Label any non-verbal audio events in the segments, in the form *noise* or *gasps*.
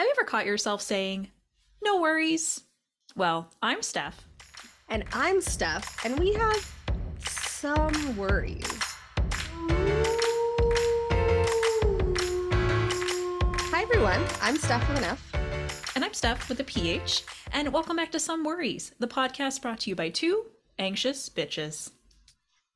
Have you ever caught yourself saying, no worries? Well, I'm Steph. And I'm Steph, and we have some worries. Hi, everyone. I'm Steph with an F. And I'm Steph with a PH. And welcome back to Some Worries, the podcast brought to you by two anxious bitches.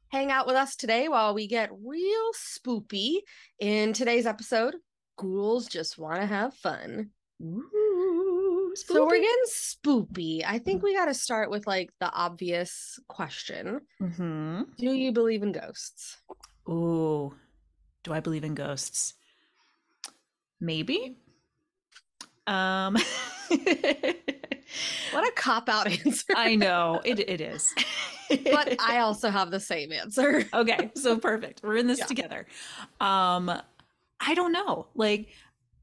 Hang out with us today while we get real spoopy. In today's episode, ghouls just want to have fun. Ooh, So we're getting spoopy. I think we got to start with like the obvious question Mm-hmm. Do you believe in ghosts? Ooh, do I believe in ghosts? Maybe. Um, *laughs* What a cop out *laughs* answer. I know it. It is. but *laughs* I also have the same answer. okay so perfect we're in this Yeah. together um i don't know. Like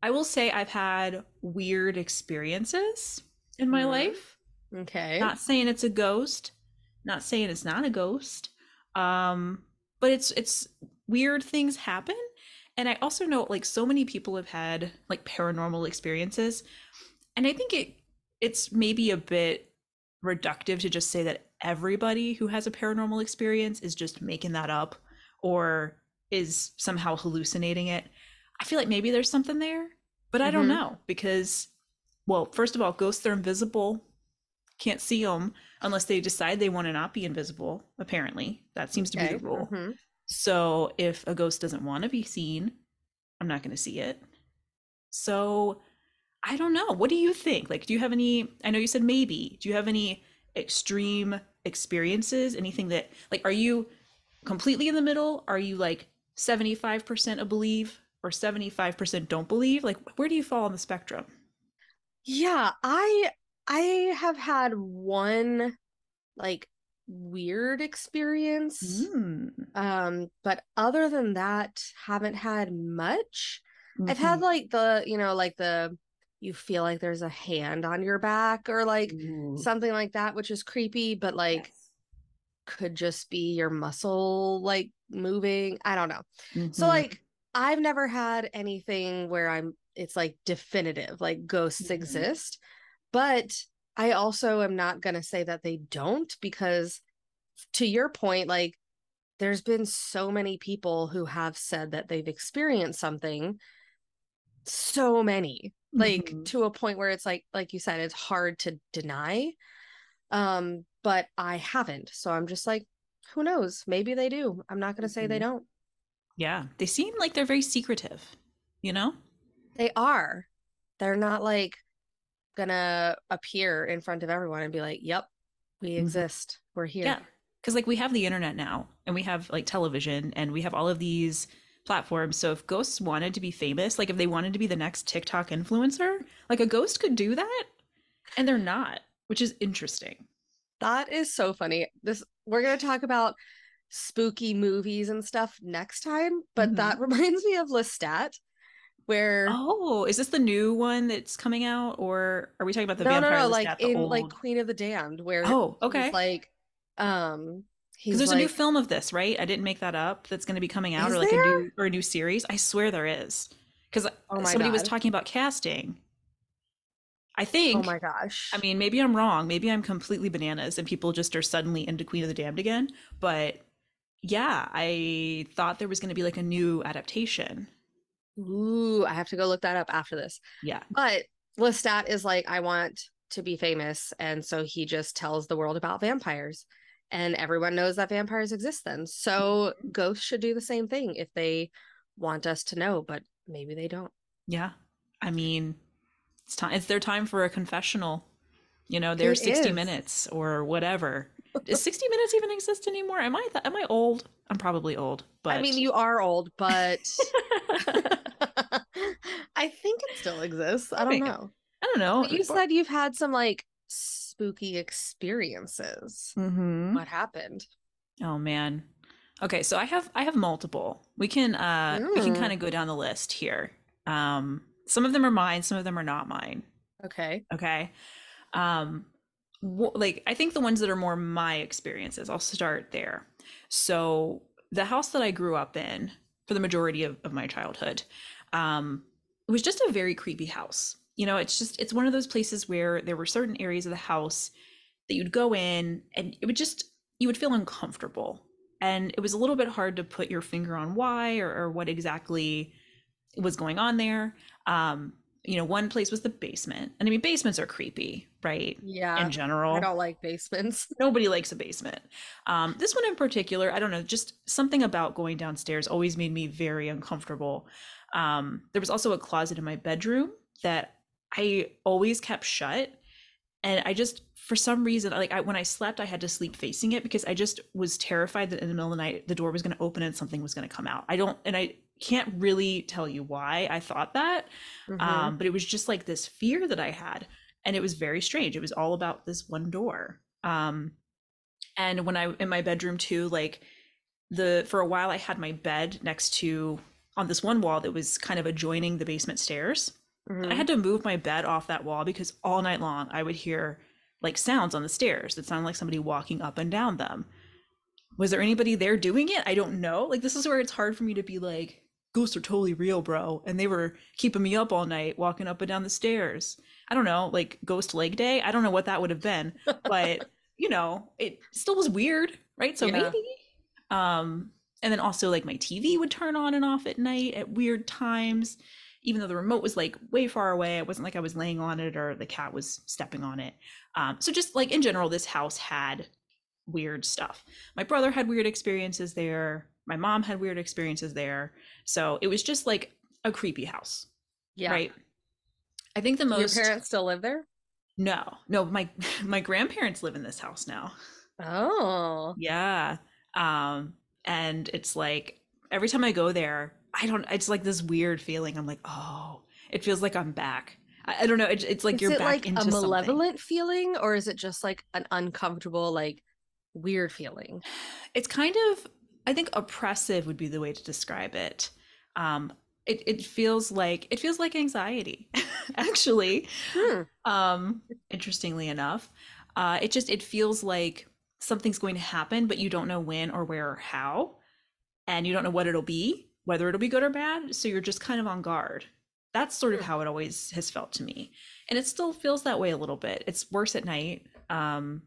i will say i've had weird experiences in my Mhm. life. Okay. not saying it's a ghost not saying it's not a ghost um but it's it's weird things happen. And i also know like so many people have had like paranormal experiences. And i think it it's maybe a bit reductive to just say that everybody who has a paranormal experience is just making that up or is somehow hallucinating it i feel like maybe there's something there but i don't Mhm. know because well first of all ghosts are invisible. Can't see them unless they decide they want to not be invisible apparently. That seems to be the rule. mhm. so if a ghost doesn't want to be seen i'm not going to see it. So i don't know. What do you think? Like do you have any i know you said maybe. Do you have any extreme experiences? Anything that like are you completely in the middle? Are you like 75% a believe or 75% don't believe like where do you fall on the spectrum Yeah, I I have had one like weird experience. Mm. Um, but other than that, haven't had much. I've had Mhm. like the, you know, like the you feel like there's a hand on your back or like Ooh. something like that, which is creepy, but like Yes. could just be your muscle like moving. I don't know. So Mhm. like I've never had anything where I'm it's like definitive, like ghosts Mhm. exist. But I also am not going to say that they don't because to your point like there's been so many people who have said that they've experienced something so many like Mhm. to a point where it's like like you said it's hard to deny um but I haven't so I'm just like who knows maybe they do I'm not going to say they Mhm. don't yeah they seem like they're very secretive you know They are. They're not like gonna appear in front of everyone and be like, "Yep, we Mhm. exist. We're here." Yeah. Because like we have the internet now and we have like television and we have all of these platforms. So if ghosts wanted to be famous, like if they wanted to be the next TikTok influencer, like a ghost could do that and they're not, which is interesting. That is so funny. This we're gonna talk about spooky movies and stuff next time, but Mhm. that *laughs* reminds me of Lestat, where Oh, is this the new one that's coming out or are we talking about the no, no, vampire no, Lestat, like in old... like Queen of the Damned, where Oh, okay. like, um, Because there's like, a new film of this, right? I didn't make that up. That's going to be coming out, or like there? a new or a new series. I swear there is. Because Oh somebody was talking about casting. I think. oh my gosh. I mean, maybe I'm wrong. Maybe I'm completely bananas, and people just are suddenly into Queen of the Damned again. But yeah, I thought there was going to be like a new adaptation. Ooh, I have to go look that up after this. Yeah. But Lestat is like, I want to be famous. And so he just tells the world about vampires. And everyone knows that vampires exist then. So mm-hmm. ghosts should do the same thing if they want us to know, but maybe they don't. Yeah. I mean, it's time. It's their time for a confessional. You know, their It 60 is. minutes or whatever. Does 60 minutes even exist anymore? Am I th- am I old? I'm probably old, but I mean, you are old, but *laughs* I think it still exists. I don't think- know. I don't know. But you said you've had some like spooky experiences. Mhm. What happened? Oh man. Okay, so I have I have multiple. We can uh we can Mm. kind of go down the list here. Um some of them are mine, some of them are not mine. Okay. Okay. Um like I think the ones that are more my experiences, I'll start there. So the house that I grew up in for the majority of, of my childhood, um, it was just a very creepy house. you know, it's just it's one of those places where there were certain areas of the house that you'd go in and it would just you would feel uncomfortable. And it was a little bit hard to put your finger on why or, or what exactly was going on there. Um, you know, one place was the basement. And I mean, basements are creepy, right? Yeah. In general. I don't like basements. *laughs* Nobody likes a basement. Um, this one in particular, I don't know, just something about going downstairs always made me very uncomfortable. Um, there was also a closet in my bedroom that I always kept shut. And I just, for some reason, like I, when I slept, I had to sleep facing it because I just was terrified that in the middle of the night the door was going to open and something was going to come out. I don't, and I can't really tell you why I thought that, Mhm. um, but it was just like this fear that I had, and it was very strange. It was all about this one door. Um, and when I in my bedroom too, like the for a while I had my bed next to on this one wall that was kind of adjoining the basement stairs. And I had to move my bed off that wall because all night long I would hear like sounds on the stairs that sounded like somebody walking up and down them. Was there anybody there doing it? I don't know. Like this is where it's hard for me to be like, ghosts are totally real, bro. And they were keeping me up all night, walking up and down the stairs. I don't know, like ghost leg day. I don't know what that would have been, but *laughs* you know, it still was weird, right? So Yeah. maybe. Um, and then also like my TV would turn on and off at night at weird times even though the remote was like way far away it wasn't like i was laying on it or the cat was stepping on it um, so just like in general this house had weird stuff my brother had weird experiences there my mom had weird experiences there so it was just like a creepy house Yeah. right i think the most Your parents still live there? no no my *laughs* my grandparents live in this house now Oh. yeah um and it's like every time i go there i don't it's like this weird feeling i'm like oh it feels like i'm back i, I don't know it's, it's like is you're it back like into a something. malevolent feeling or is it just like an uncomfortable, like weird feeling? it's kind of i think oppressive would be the way to describe it um it, it feels like it feels like anxiety *laughs* actually. Hmm. um interestingly enough uh it just it feels like something's going to happen but you don't know when or where or how and you don't know what it'll be whether it'll be good or bad so you're just kind of on guard. That's sort of Hmm. how it always has felt to me and it still feels that way a little bit. It's worse at night. Um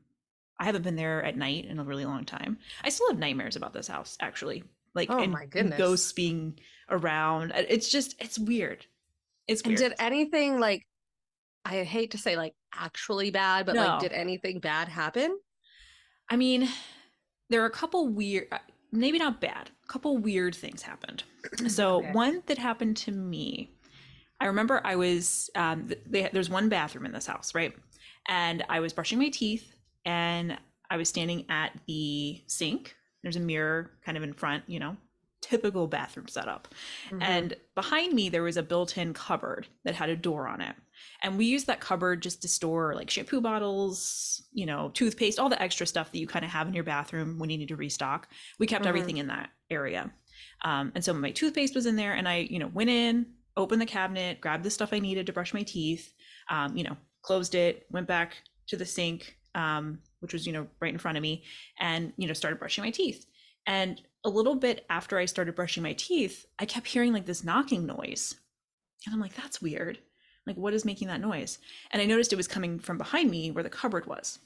i haven't been there at night in a really long time. I still have nightmares about this house actually like Oh and my goodness. ghosts being around it's just it's weird it's And did anything like, I hate to say like actually bad, but No. like, did anything bad happen? I mean, there are a couple weird, uh, maybe not bad, a couple weird things happened. *clears throat* So Okay. one that happened to me, I remember I was um, they, there's one bathroom in this house, right? And I was brushing my teeth, and I was standing at the sink. There's a mirror kind of in front, you know, typical bathroom setup. Mhm. And behind me, there was a built in cupboard that had a door on it. And we used that cupboard just to store like shampoo bottles, you know, toothpaste, all the extra stuff that you kind of have in your bathroom when you need to restock. We kept Mhm. everything in that area. Um, and so my toothpaste was in there, and I, you know, went in, opened the cabinet, grabbed the stuff I needed to brush my teeth, um, you know, closed it, went back to the sink, um, which was, you know, right in front of me, and, you know, started brushing my teeth. And a little bit after I started brushing my teeth, I kept hearing like this knocking noise. And I'm like, that's weird. Like, what is making that noise? And I noticed it was coming from behind me where the cupboard was.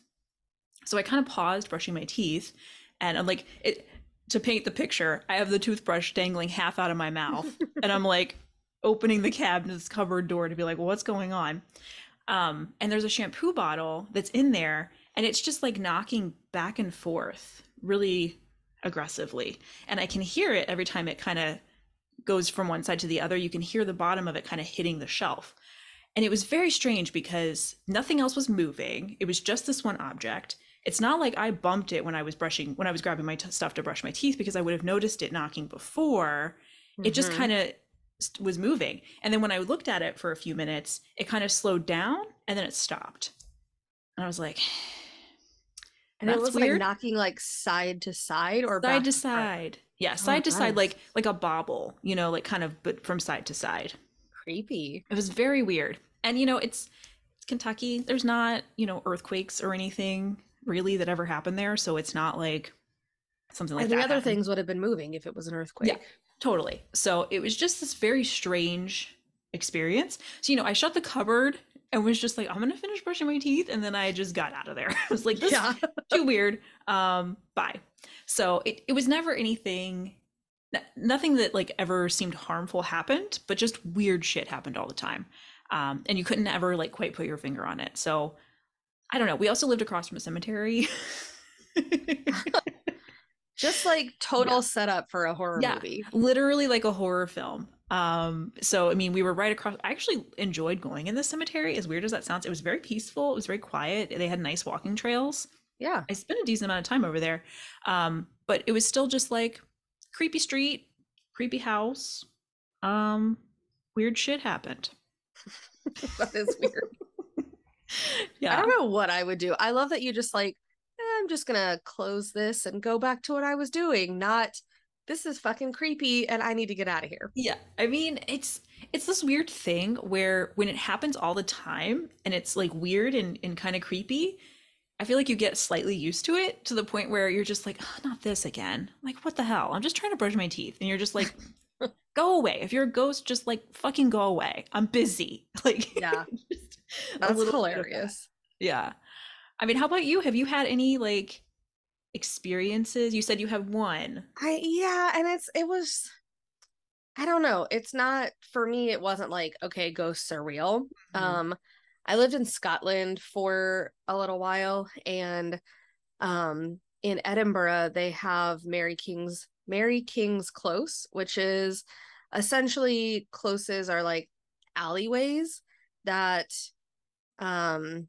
So I kind of paused brushing my teeth and I'm like, it to paint the picture, I have the toothbrush dangling half out of my mouth. *laughs* and I'm like opening the cabinet's cupboard door to be like, well, what's going on? Um, and there's a shampoo bottle that's in there, and it's just like knocking back and forth really aggressively. And I can hear it every time it kind of goes from one side to the other. You can hear the bottom of it kind of hitting the shelf. And it was very strange because nothing else was moving. It was just this one object. It's not like I bumped it when I was brushing, when I was grabbing my t- stuff to brush my teeth because I would have noticed it knocking before. It just Mhm. kind of was moving. And then when I looked at it for a few minutes, it kind of slowed down and then it stopped. And I was like, and it was weird. like knocking like side to side or back side to front? side. Yeah, oh, side to side, like like a bobble, you know, like kind of but from side to side. Creepy. It was very weird. And you know, it's it's Kentucky. There's not, you know, earthquakes or anything really that ever happened there, so it's not like something like that. the other happened. things would have been moving if it was an earthquake. Yeah, Totally. So it was just this very strange experience. So, you know, I shut the cupboard and was just like, I'm gonna finish brushing my teeth, and then I just got out of there. *laughs* I was like, this Yeah. is too weird. Um, bye. So it, it was never anything nothing that like ever seemed harmful happened, but just weird shit happened all the time. Um, and you couldn't ever like quite put your finger on it. So I don't know. We also lived across from a cemetery. *laughs* Just like *laughs* total Yeah. setup for a horror Yeah. movie. literally like a horror film. Um, so I mean, we were right across. I actually enjoyed going in the cemetery. As weird as that sounds, it was very peaceful. It was very quiet. They had nice walking trails. Yeah. I spent a decent amount of time over there. Um, but it was still just like creepy street, creepy house. Um, weird shit happened. *laughs* That is weird. *laughs* Yeah. I don't know what I would do. I love that you just like, "Eh, I'm just gonna close this and go back to what I was doing. Not this is fucking creepy and I need to get out of here. Yeah, I mean, it's it's this weird thing where when it happens all the time and it's like weird and, and kind of creepy, I feel like you get slightly used to it to the point where you're just like, oh, not this again. Like, what the hell? I'm just trying to brush my teeth. And you're just like, *laughs* go away. If you're a ghost, just like fucking go away. I'm busy. *laughs* Like, Yeah. *laughs* That's that. hilarious. Yeah. I mean, how about you? Have you had any like experiences? You said you have one. I yeah, and it's it was I don't know. It's not for me it wasn't like okay, ghosts are real. Mhm. Um I lived in Scotland for a little while and um in Edinburgh they have Mary King's Mary King's Close, which is essentially closes are like alleyways that um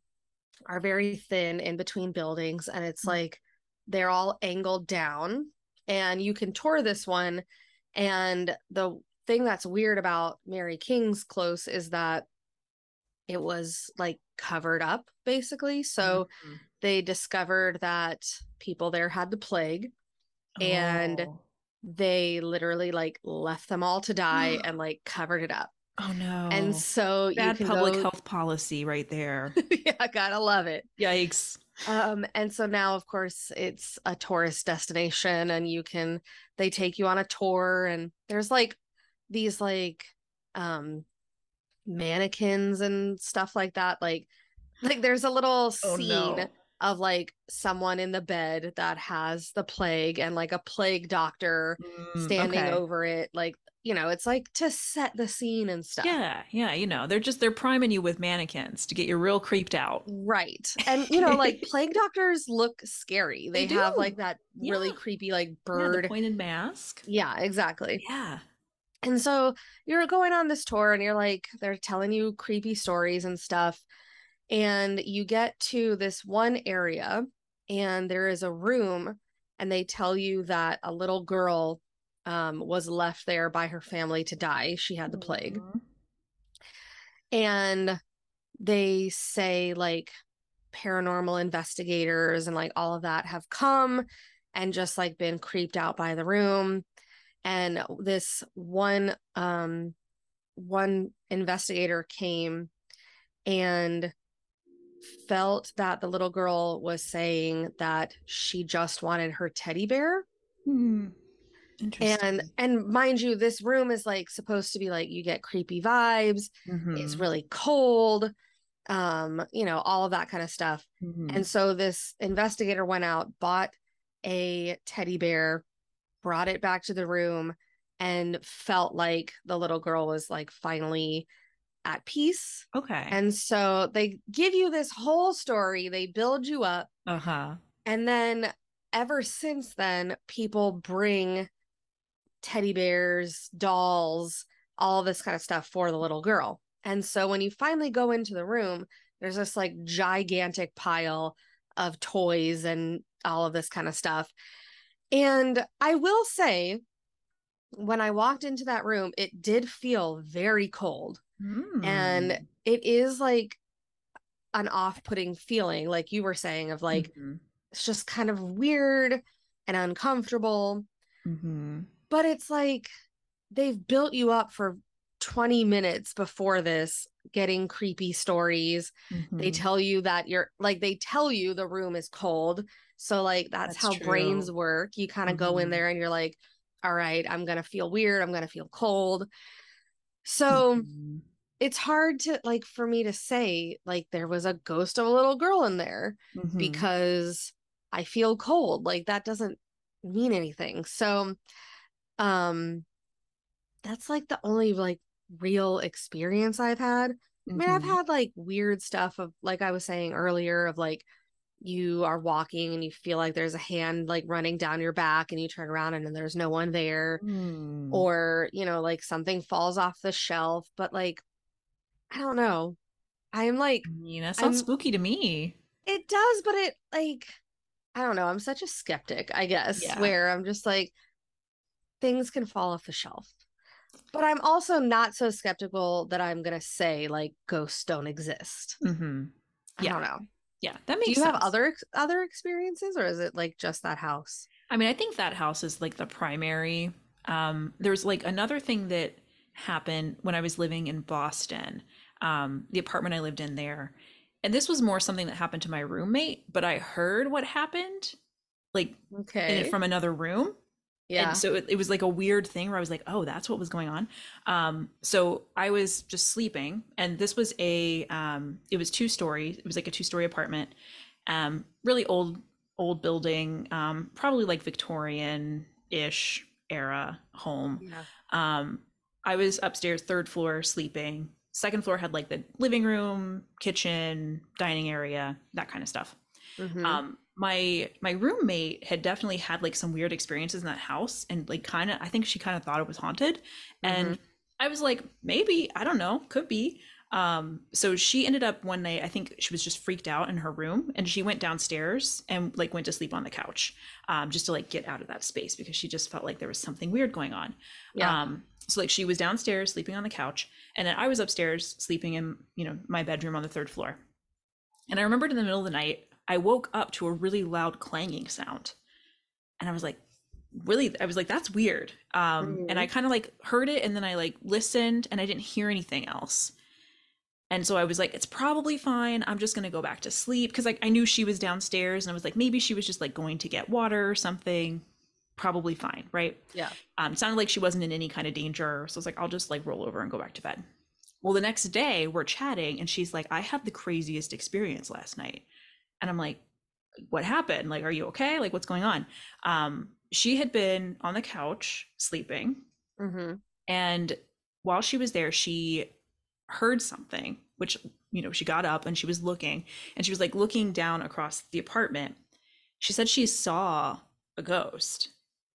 are very thin in between buildings and it's Mm. like they're all angled down and you can tour this one and the thing that's weird about Mary King's Close is that it was like covered up basically so Mhm. they discovered that people there had the plague and Oh. they literally like left them all to die *gasps* and like covered it up Oh no. and so bad you can public go health policy right there. *laughs* yeah gotta love it Yikes. um and so now of course it's a tourist destination and you can they take you on a tour and there's like these like um mannequins and stuff like that like like there's a little *gasps* Oh scene no. of like someone in the bed that has the plague and like a plague doctor Mm, standing okay. over it like you know it's like to set the scene and stuff Yeah, yeah, you know, they're just they're priming you with mannequins to get you real creeped out. Right. And you know, like *laughs* plague doctors look scary. They, They have like that really creepy like Yeah, bird. the pointed mask. Yeah, exactly. Yeah. And so you're going on this tour and you're like they're telling you creepy stories and stuff. And you get to this one area and there is a room and they tell you that a little girl um, was left there by her family to die. She had the plague. Mhm. and they say like paranormal investigators and like all of that have come and just like been creeped out by the room and this one um one investigator came and felt that the little girl was saying that she just wanted her teddy bear Hmm. And and mind you this room is like supposed to be like you get creepy vibes it's Mhm. really cold um you know all of that kind of stuff Mhm. and so this investigator went out bought a teddy bear brought it back to the room and felt like the little girl was like finally at peace okay. and so they give you this whole story they build you up uh-huh. and then ever since then, people bring teddy bears, dolls, all this kind of stuff for the little girl. And so when you finally go into the room, there's this like gigantic pile of toys and all of this kind of stuff. And I will say, when I walked into that room, it did feel very cold. And Mm. it is like an off putting feeling, like you were saying, of like, Mhm. it's just kind of weird and uncomfortable. Mhm. But it's like they've built you up for 20 minutes before this, getting creepy stories. They Mhm. tell you that you're like, they tell you the room is cold. So, like, that's, That's how brains work. You kind of go in Mhm. there and you're like, all right, I'm going to feel weird. I'm going to feel cold. So, Mhm. it's hard to like for me to say like there was a ghost of a little girl in there Mhm. because I feel cold. Like that doesn't mean anything. So um that's like the only like real experience I've had. I mean, I've Mhm. had like weird stuff of like I was saying earlier of like you are walking and you feel like there's a hand like running down your back and you turn around and then there's no one there Mm. or you know like something falls off the shelf but like I don't know. I'm like I mean, that sounds I'm- spooky to me. it does but it like I don't know. I'm such a skeptic, I guess, Yeah. where I'm just like things can fall off the shelf. But I'm also not so skeptical that I'm going to say like ghosts don't exist. hmm I don't know. Yeah, that makes. Do you sense. have other other experiences or is it like just that house? I mean, I think that house is like the primary. Um, there's like another thing that happened when I was living in Boston, um, the apartment I lived in there. And this was more something that happened to my roommate, but I heard what happened like Okay. from another room. Yeah. And so it, it was like a weird thing where I was like, oh, that's what was going on. Um, so I was just sleeping, and this was a, um, it was two story. It was like a two story apartment, um, really old, old building, um, probably like Victorian ish era home. yeah. Um, I was upstairs, third floor, sleeping. Second floor had like the living room, kitchen, dining area, that kind of stuff Mhm. My my roommate had definitely had like some weird experiences in that house and like kind of i think she kind of thought it was haunted and i was like maybe i don't know could be um so she ended up one night i think she was just freaked out in her room and she went downstairs and like went to sleep on the couch um just to like get out of that space because she just felt like there was something weird going on yeah. um, so like she was downstairs sleeping on the couch, and then I was upstairs sleeping in you know my bedroom on the third floor. And I remembered in the middle of the night, I woke up to a really loud clanging sound, and I was like, really, I was like, that's weird. Um, and I kind of like heard it, and then I like listened, and I didn't hear anything else. And so I was like, it's probably fine. I'm just gonna go back to sleep because like I knew she was downstairs, and I was like, maybe she was just like going to get water or something. Probably fine, right? yeah. um, it sounded like she wasn't in any kind of danger. So I was like, I'll just like roll over and go back to bed. Well, the next day we're chatting and she's like, I had the craziest experience last night. And I'm like, what happened? Like, are you okay? Like, what's going on? Um, she had been on the couch sleeping. hmm And while she was there, she heard something, which, you know, she got up and she was looking and she was like looking down across the apartment. She said she saw a ghost.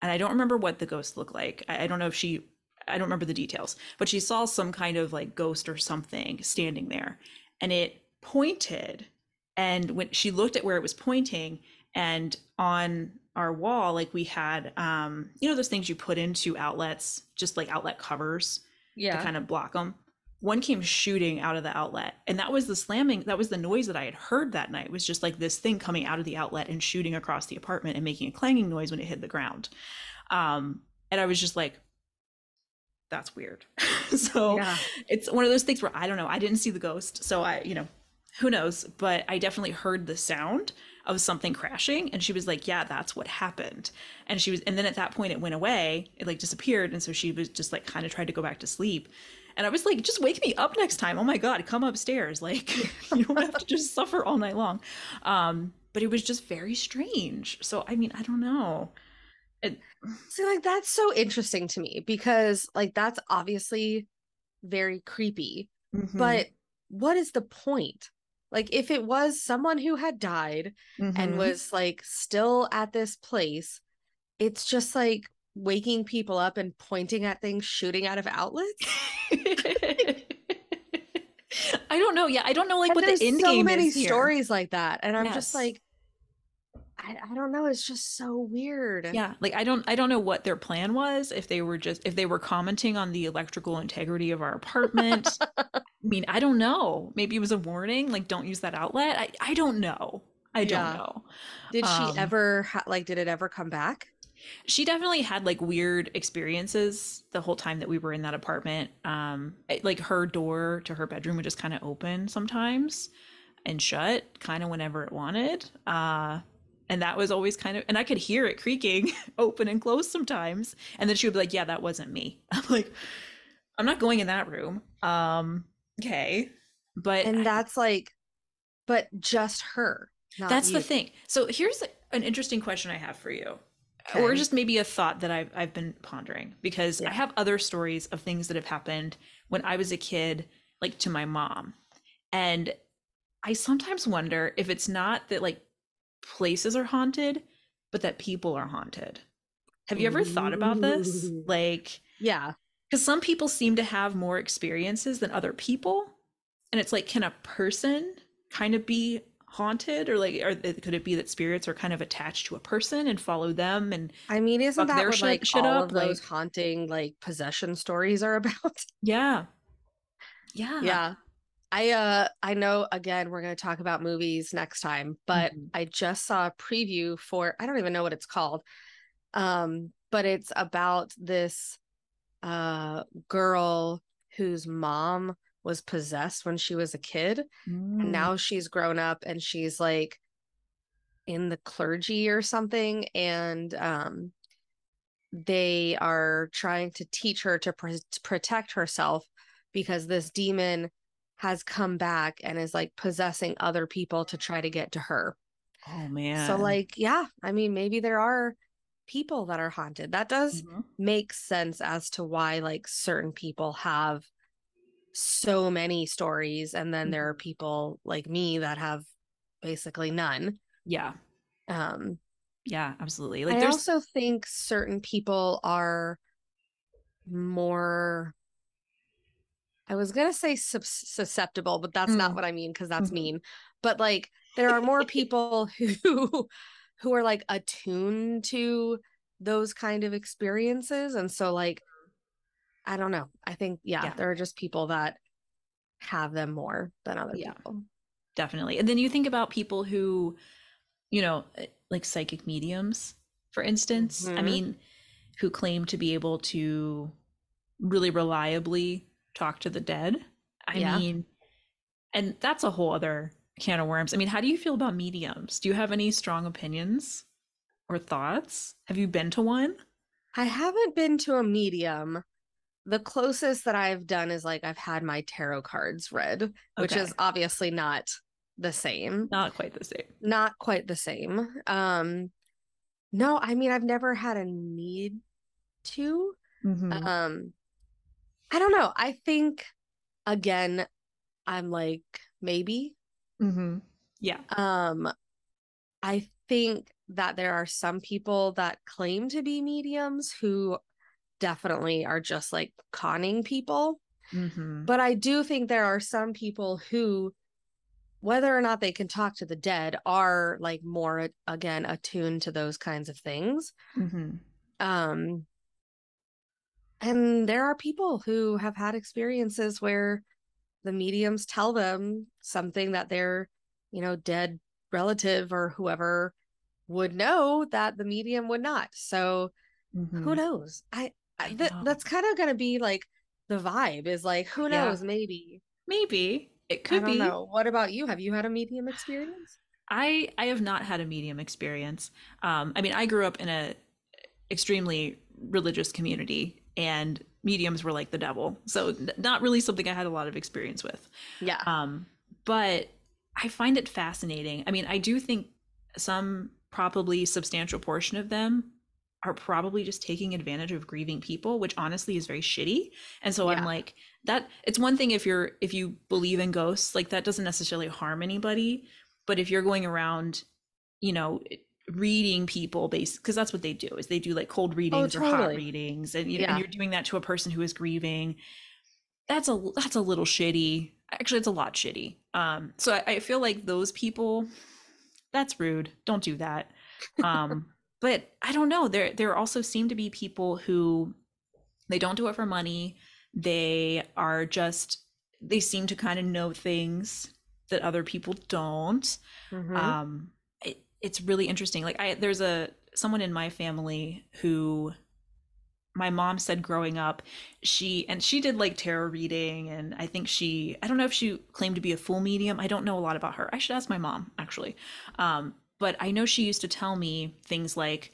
And I don't remember what the ghost looked like. I, I don't know if she, I don't remember the details, but she saw some kind of like ghost or something standing there. And it pointed. And when she looked at where it was pointing, and on our wall, like we had, um, you know, those things you put into outlets, just like outlet covers Yeah. to kind of block them. One came shooting out of the outlet, and that was the slamming. That was the noise that I had heard that night. Was just like this thing coming out of the outlet and shooting across the apartment and making a clanging noise when it hit the ground. Um, and I was just like, "That's weird." *laughs* so yeah. it's one of those things where I don't know. I didn't see the ghost, so I, you know, who knows? But I definitely heard the sound of something crashing, and she was like, "Yeah, that's what happened." And she was, and then at that point, it went away. It like disappeared, and so she was just like kind of tried to go back to sleep. And I was like, "Just wake me up next time." Oh my god, come upstairs! *laughs* Like *laughs* you don't have to just suffer all night long. Um, but it was just very strange. So I mean, I don't know. It, See, like that's so interesting to me because like that's obviously very creepy. mhm, But what is the point? Like if it was someone who had died and mhm. was like still at this place, it's just like waking people up and pointing at things shooting out of outlets. *laughs* I don't know. Yeah, I don't know like And what the end so game many is here. stories like that. And I'm just like I, I don't know, it's just so weird. Yeah, like I don't I don't know what their plan was if they were just if they were commenting on the electrical integrity of our apartment. *laughs* I mean, I don't know. Maybe it was a warning like don't use that outlet. I I don't know. I don't Yeah. know. Did she Um, ever ha- like did it ever come back? She definitely had like weird experiences the whole time that we were in that apartment. Um it- like her door to her bedroom would just kind of open sometimes and shut kind of whenever it wanted. Uh and that was always kind of and I could hear it creaking *laughs* open and close sometimes. And then she would be like, "Yeah, that wasn't me." *laughs* I'm like, "I'm not going in that room." Um Okay. But and that's like but just her not that's you. the thing. So here's an interesting question I have for you. Or just maybe a thought that I've I've been pondering because I have other stories of things that have happened when I was a kid, like to my mom. And I sometimes wonder if it's not that like places are haunted, but that people are haunted. Have you ever thought about this? Like, yeah because some people seem to have more experiences than other people. And it's like, can a person kind of be haunted? Or like, or could it be that spirits are kind of attached to a person and follow them? And i mean isn't that what shit- like shit all up, of those haunting like possession stories are *laughs* about yeah. Yeah. yeah i uh i know again we're going to talk about movies next time but Mhm. i just saw a preview for i don't even know what it's called um but it's about this uh girl whose mom was possessed when she was a kid Mm. and now she's grown up and she's like in the clergy or something and um they are trying to teach her to pr- protect herself because this demon has come back and is like possessing other people to try to get to her. Oh, man. So like yeah, I mean maybe there are people that are haunted. That does Mhm. make sense as to why like certain people have so many stories and then there are people like me that have basically none. Yeah. Um Yeah. Absolutely. Like, I there's, also think certain people are more I was going to say sus- susceptible, but that's not Mm. what I mean because that's Mhm. mean. But like there are more *laughs* people *laughs* who who are like attuned to those kind of experiences and so like I don't know. I think yeah, Yeah. there are just people that have them more than other Yeah. people. definitely. And then you think about people who, you know, eh, like psychic mediums, for instance. I Mhm. mean, who claim to be able to really reliably talk to the dead. I Yeah. mean, and that's a whole other can of worms. I mean, how do you feel about mediums? Do you have any strong opinions or thoughts? Have you been to one? I haven't been to a medium. The closest that I've done is like I've had my tarot cards read, which is obviously not the same. Not quite the same. Not quite the same. Um no, I mean I've never had a need to. Mhm. Um I don't know. I think again I'm like maybe Mhm. Yeah. um I think that there are some people that claim to be mediums who definitely are just like conning people. Mhm. But I do think there are some people who, whether or not they can talk to the dead, are like more again attuned to those kinds of things. Mhm. Um, and there are people who have had experiences where the mediums tell them something that their, you know, dead relative or whoever would know that the medium would not. So who Mhm. knows? I, I th- know. that's kind of gonna be like the vibe is like who Yeah. knows maybe Maybe it I could don't be. know. What about you? Have you had a medium experience? I I have not had a medium experience. Um, I mean, I grew up in a extremely religious community, and mediums were like the devil. So not really something I had a lot of experience with. Yeah. Um, but I find it fascinating. I mean, I do think some probably substantial portion of them are probably just taking advantage of grieving people, which honestly is very shitty. And so Yeah. I'm like, that it's one thing if you're if you believe in ghosts, like that doesn't necessarily harm anybody. But if you're going around, you know, reading people based because that's what they do is they do like cold readings or hot Oh, readings and, you know, Yeah. and you're doing that to a person who is grieving. That's a that's a little shitty. Actually it's a lot shitty. Um so I, I feel like those people that's rude. Don't do that. Um *laughs* but i don't know. There there also seem to be people who they don't do it for money. They are just they seem to kind of know things that other people don't. Mhm. um it's really interesting. Like i there's a someone in my family who my mom said growing up she and she did like tarot reading and i think she i don't know if she claimed to be a full medium. I don't know a lot about her. I should ask my mom actually. Um but i know she used to tell me things like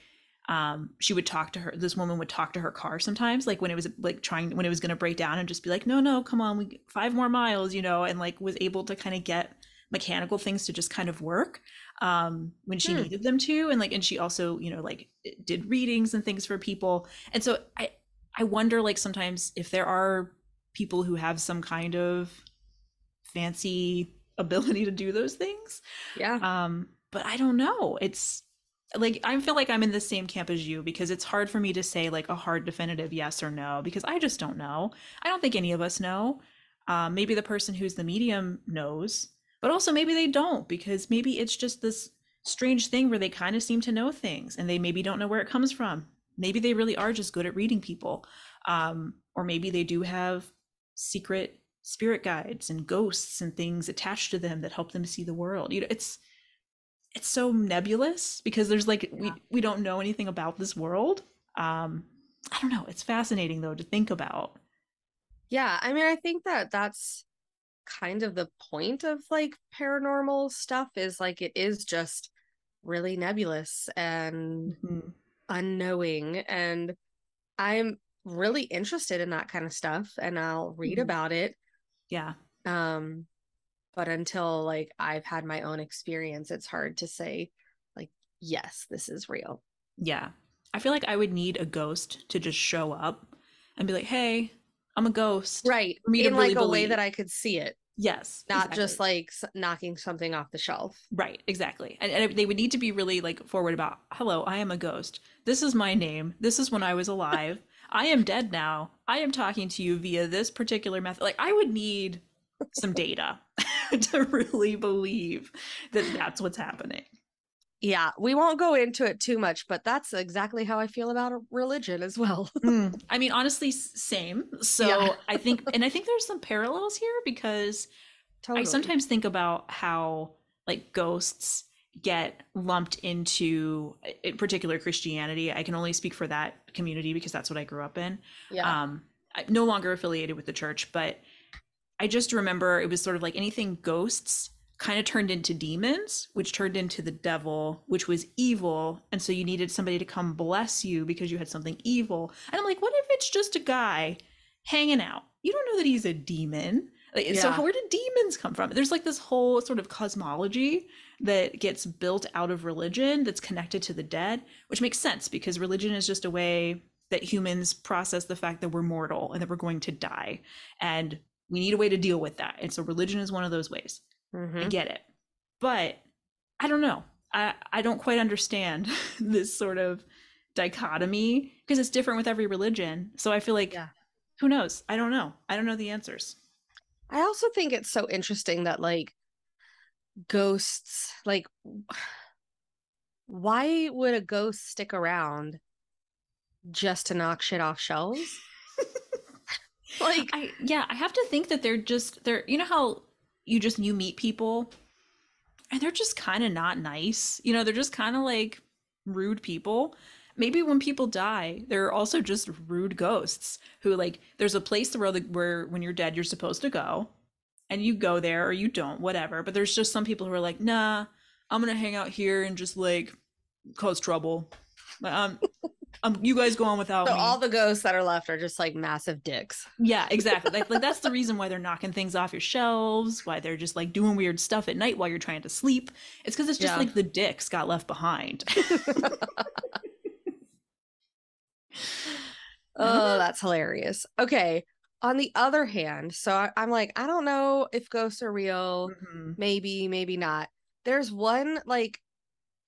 um, she would talk to her. This woman would talk to her car sometimes, like when it was like trying when it was going to break down, and just be like, "No, no, come on, we five more miles," you know, and like was able to kind of get mechanical things to just kind of work um, when she hmm. needed them to, and like, and she also, you know, like did readings and things for people, and so I I wonder like sometimes if there are people who have some kind of fancy *laughs* ability to do those things. Yeah. Um, but I don't know. It's like I feel like I'm in the same camp as you because it's hard for me to say like a hard definitive yes or no because I just don't know. I don't think any of us know. Um, maybe the person who's the medium knows, but also maybe they don't because maybe it's just this strange thing where they kind of seem to know things and they maybe don't know where it comes from. Maybe they really are just good at reading people, um, or maybe they do have secret spirit guides and ghosts and things attached to them that help them see the world. You know, it's it's so nebulous because there's like yeah. we we don't know anything about this world. Um I don't know, it's fascinating though to think about. Yeah, I mean I think that that's kind of the point of like paranormal stuff is like it is just really nebulous and mm-hmm. unknowing and I'm really interested in that kind of stuff and I'll read mm-hmm. about it yeah. Um, but until like I've had my own experience, it's hard to say, like, yes, this is real. Yeah. I feel like I would need a ghost to just show up and be like, hey, I'm a ghost. Right. In really like a believe. way that I could see it. Yes. Not exactly. just like knocking something off the shelf. Right. Exactly. And, and, they would need to be really like forward about, hello, I am a ghost. This is my name. This is when I was alive. I am dead now. I am talking to you via this particular method. Like, I would need some data *laughs* to really believe that that's what's happening. Yeah, we won't go into it too much, but that's exactly how I feel about religion as well. *laughs* mm, I mean, honestly, same. So yeah. I think, and I think there's some parallels here because *laughs* totally. I sometimes think about how like ghosts get lumped into in particular christianity i can only speak for that community because that's what i grew up in yeah. um I'm no longer affiliated with the church but i just remember it was sort of like anything ghosts kind of turned into demons which turned into the devil which was evil and so you needed somebody to come bless you because you had something evil and i'm like what if it's just a guy hanging out you don't know that he's a demon like, yeah. so where did demons come from there's like this whole sort of cosmology that gets built out of religion that's connected to the dead, which makes sense because religion is just a way that humans process the fact that we're mortal and that we're going to die. And we need a way to deal with that. And so religion is one of those ways. Mm-hmm. I get it. But I don't know. I, I don't quite understand *laughs* this sort of dichotomy because it's different with every religion. So I feel like, yeah. who knows? I don't know. I don't know the answers. I also think it's so interesting that, like, ghosts like why would a ghost stick around just to knock shit off shelves *laughs* like I, yeah i have to think that they're just they're you know how you just you meet people and they're just kind of not nice you know they're just kind of like rude people maybe when people die they're also just rude ghosts who like there's a place where the, where when you're dead you're supposed to go and you go there or you don't, whatever. But there's just some people who are like, nah, I'm gonna hang out here and just like cause trouble. Um, um, you guys go on without so me. all the ghosts that are left are just like massive dicks. Yeah, exactly. like, like that's the *laughs* reason why they're knocking things off your shelves, why they're just like doing weird stuff at night while you're trying to sleep. It's because it's just yeah. like the dicks got left behind. *laughs* *laughs* oh, that's hilarious. Okay, on the other hand, so I, am like, I don't know if ghosts are real. Mm-hmm. Maybe, maybe not. There's one like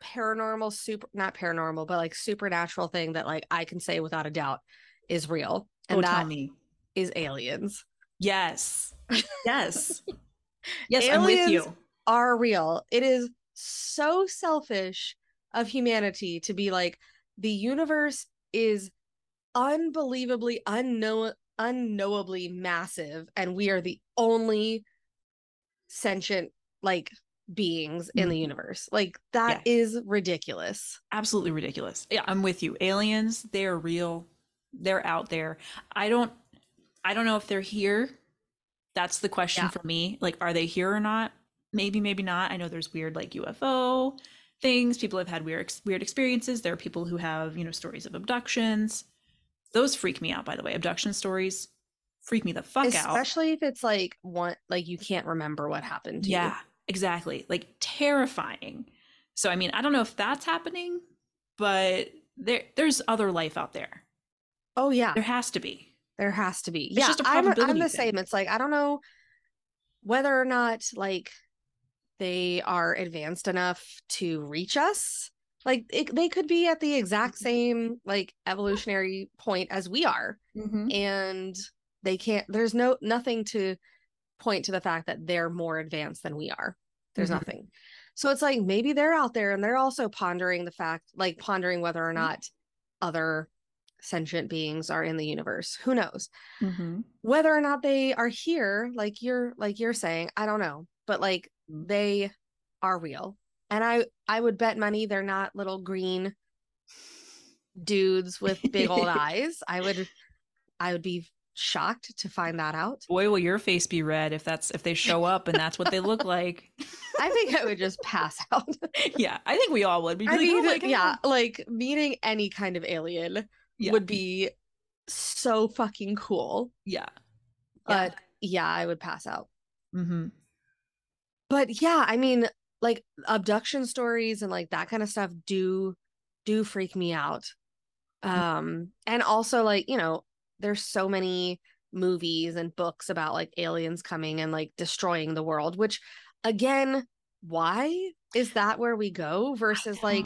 paranormal, super not paranormal, but like supernatural thing that like I can say without a doubt is real, and oh, that is aliens. Yes, yes, *laughs* yes. aliens I'm with you. Are real. It is so selfish of humanity to be like the universe is unbelievably unknown unknowably massive and we are the only sentient like beings in the mm-hmm. universe. Like that yeah. is ridiculous. Absolutely ridiculous. Yeah, I'm with you. Aliens, they're real. They're out there. I don't I don't know if they're here. That's the question yeah. for me. Like are they here or not? Maybe maybe not. I know there's weird like UFO things. People have had weird weird experiences. There are people who have, you know, stories of abductions. Those freak me out, by the way. Abduction stories freak me the fuck Especially out. Especially if it's like one like you can't remember what happened to yeah, you. Exactly. Like terrifying. So I mean, I don't know if that's happening, but there there's other life out there. Oh yeah. There has to be. There has to be. It's yeah, I'm, I'm the thing. same. It's like I don't know whether or not like they are advanced enough to reach us. Like it, they could be at the exact Mm-hmm. same like evolutionary point as we are, and they can't. There's no nothing to point to the fact that they're more advanced than we are. There's Mhm. nothing. So it's like maybe they're out there and they're also pondering the fact, like pondering whether or Mhm. not other sentient beings are in the universe. Who knows? Mhm. whether or not they are here like you're like you're saying i don't know but like they are real and i i would bet money they're not little green dudes with big old *laughs* eyes i would i would be shocked to find that out. Boy, will your face be red if that's if they show up and that's what they look like. *laughs* *laughs* i think i would just pass out. Yeah, I think we all would. Be i like, mean "Oh yeah like meeting any kind of alien Yeah. would be so fucking cool. Yeah. but yeah. i would pass out. Hmm but yeah i mean like abduction stories and like that kind of stuff do do freak me out. Um and also like you know there's so many movies and books about like aliens coming and like destroying the world which again why is that where we go versus like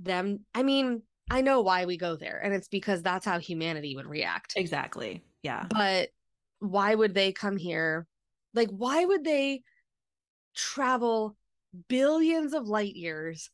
them? I mean i know why we go there and it's because that's how humanity would react. Exactly. Yeah. but why would they come here? Like why would they travel billions of light years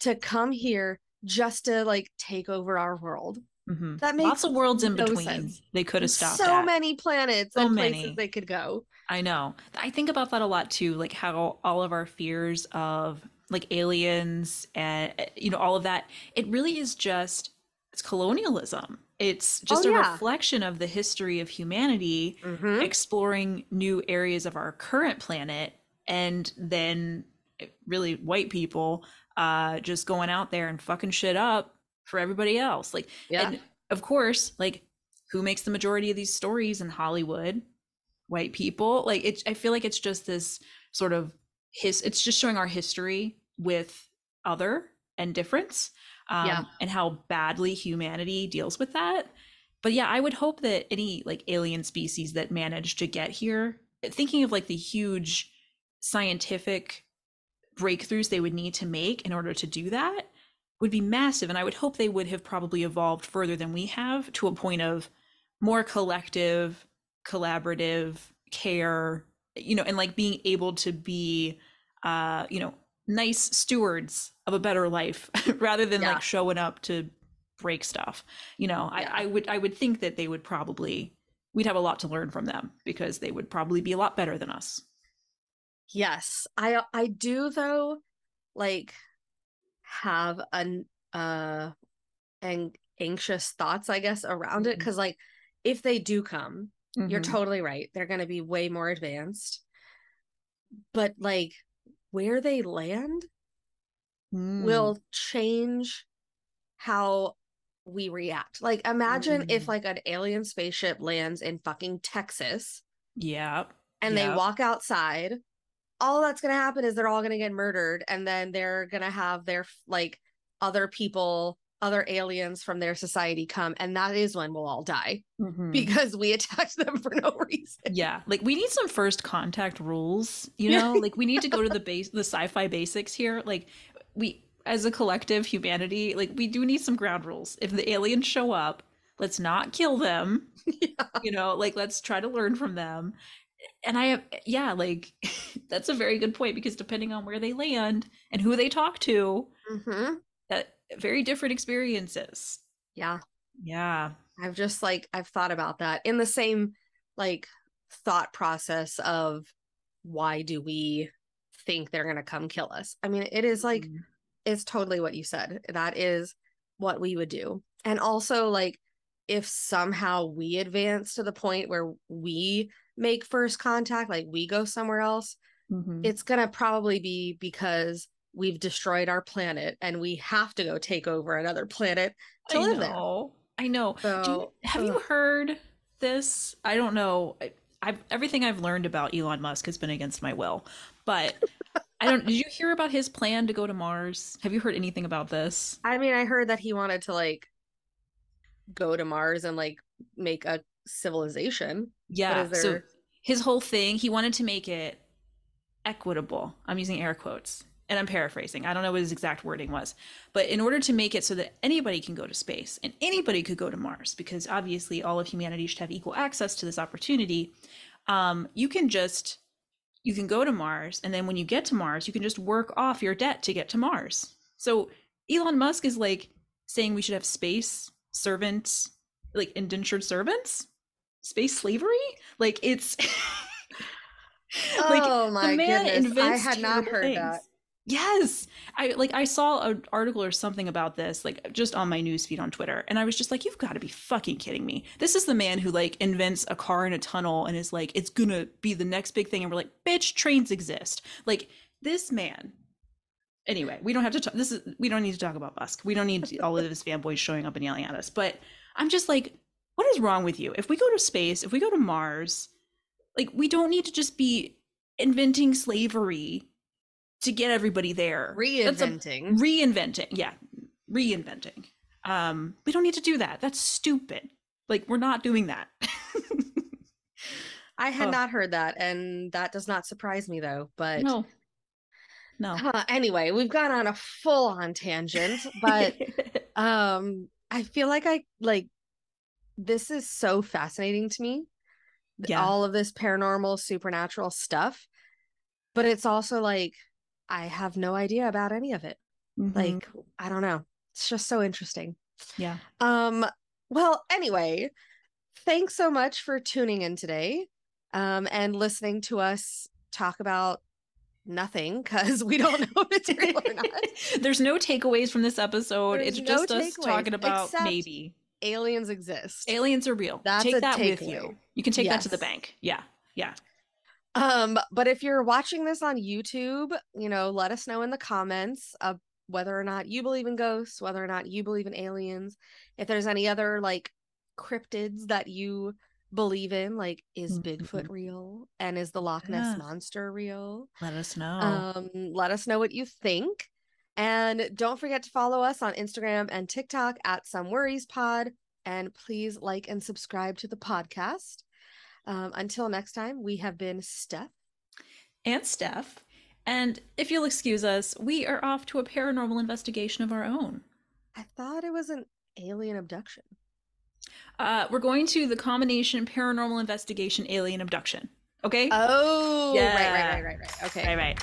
to come here just to like take over our world hmm that makes Lots of worlds in no between. sense. They could have stopped so at. many planets So and many. places they could go I know. I think about that a lot too, like how all of our fears of like aliens and uh, you know all of that, it really is just it's colonialism. It's just Oh, a yeah. reflection of the history of humanity Mhm. exploring new areas of our current planet and then eh, really white people uh just going out there and fucking shit up for everybody else. Like yeah and of course, like who makes the majority of these stories in Hollywood? White people. Like it I feel like it's just this sort of his it's just showing our history with other and difference. Um, Yeah. and how badly humanity deals with that. But yeah, I would hope that any like alien species that manage to get here, thinking of like the huge scientific breakthroughs they would need to make in order to do that would be massive and i would hope they would have probably evolved further than we have to a point of more collective collaborative care you know and like being able to be uh you know nice stewards of a better life *laughs* rather than Yeah. like showing up to break stuff you know Yeah. I, I would i would think that they would probably we'd have a lot to learn from them because they would probably be a lot better than us yes i i do though like have an uh and anxious thoughts i guess around it Mhm. because like if they do come You're Mhm. totally right. They're going to be way more advanced. But like where they land Mm. will change how we react. Like imagine if Mm. like an alien spaceship lands in fucking Texas yeah and they walk outside. All that's going to happen is they're all going to get murdered and then they're going to have their like other people, other aliens from their society come and that is when we'll all die *laughs* Mhm. because we attacked them for no reason. yeah like we need some first contact rules you know like we need to go to the *laughs* base the sci-fi basics here like we as a collective humanity like we do need some ground rules if the aliens show up let's not kill them *laughs* Yeah. you know like let's try to learn from them and i have, yeah like *laughs* that's a very good point because depending on where they land and who they talk to Mhm. that very different experiences Yeah. yeah I've just like I've thought about that in the same like thought process of why do we think they're going to come kill us? I mean, it is like Mhm. it's totally what you said. That is what we would do. And also like if somehow we advance to the point where we make first contact, like we go somewhere else, Mhm. it's going to probably be because we've destroyed our planet and we have to go take over another planet to I live there. know. I know. Do you- So, have you heard this? I don't know. I, I've everything I've learned about Elon Musk has been against my will. But *laughs* I don't. Did you hear about his plan to go to Mars? Have you heard anything about this? I mean, I heard that he wanted to like go to Mars and like make a civilization. Yeah. is So his whole thing, he wanted to make it equitable. I'm using air quotes and I'm paraphrasing. I don't know what his exact wording was. But in order to make it so that anybody can go to space and anybody could go to Mars, because obviously all of humanity should have equal access to this opportunity, um, you can just you can go to Mars and then when you get to Mars, you can just work off your debt to get to Mars. So Elon Musk is like saying we should have space servants, like indentured servants, space slavery. Like it's *laughs* like oh my goodness. I had not heard things. that. Yes. I like I saw an article or something about this like just on my newsfeed on Twitter and I was just like you've got to be fucking kidding me. This is the man who like invents a car in a tunnel and is like it's going to be the next big thing and we're like bitch trains exist. Like this man Anyway, we don't have to talk this is we don't need to talk about Musk. We don't need all of his fanboys showing up and yelling at us. But I'm just like what is wrong with you? If we go to space, if we go to Mars, like we don't need to just be inventing slavery to get everybody there. That's a- Reinventing. reinventing. Yeah, reinventing. Um, we don't need to do that. That's stupid. Like we're not doing that. *laughs* I had Oh. not heard that, and that does not surprise me though. But no. No. Huh, anyway, we've gone on a full on tangent, but *laughs* um I feel like I like this is so fascinating to me. Yeah. All of this paranormal supernatural stuff. But it's also like I have no idea about any of it. Mhm. Like I don't know. It's just so interesting. yeah. Um well, anyway, thanks so much for tuning in today um and listening to us talk about nothing cuz we don't know if it's real or not. *laughs* There's no takeaways from this episode. There's it's no just us takeaways, talking about maybe Aliens exist. aliens are real. That's take that with takeaway. you. You can take that to the bank. Yeah. Yeah. Um, but if you're watching this on YouTube, you know, let us know in the comments of whether or not you believe in ghosts, whether or not you believe in aliens, if there's any other like cryptids that you believe in, like is Bigfoot Mhm. real and is the Loch Ness Yeah. monster real? Let us know. Um, let us know what you think. And don't forget to follow us on Instagram and TikTok at Some Worries Pod. And please like and subscribe to the podcast. Um, until next time, we have been Steph. and Steph. And if you'll excuse us, we are off to a paranormal investigation of our own. I thought it was an alien abduction. Uh, we're going to the combination paranormal investigation alien abduction. Okay? Oh, right, right, right, right, right. Okay. right, right.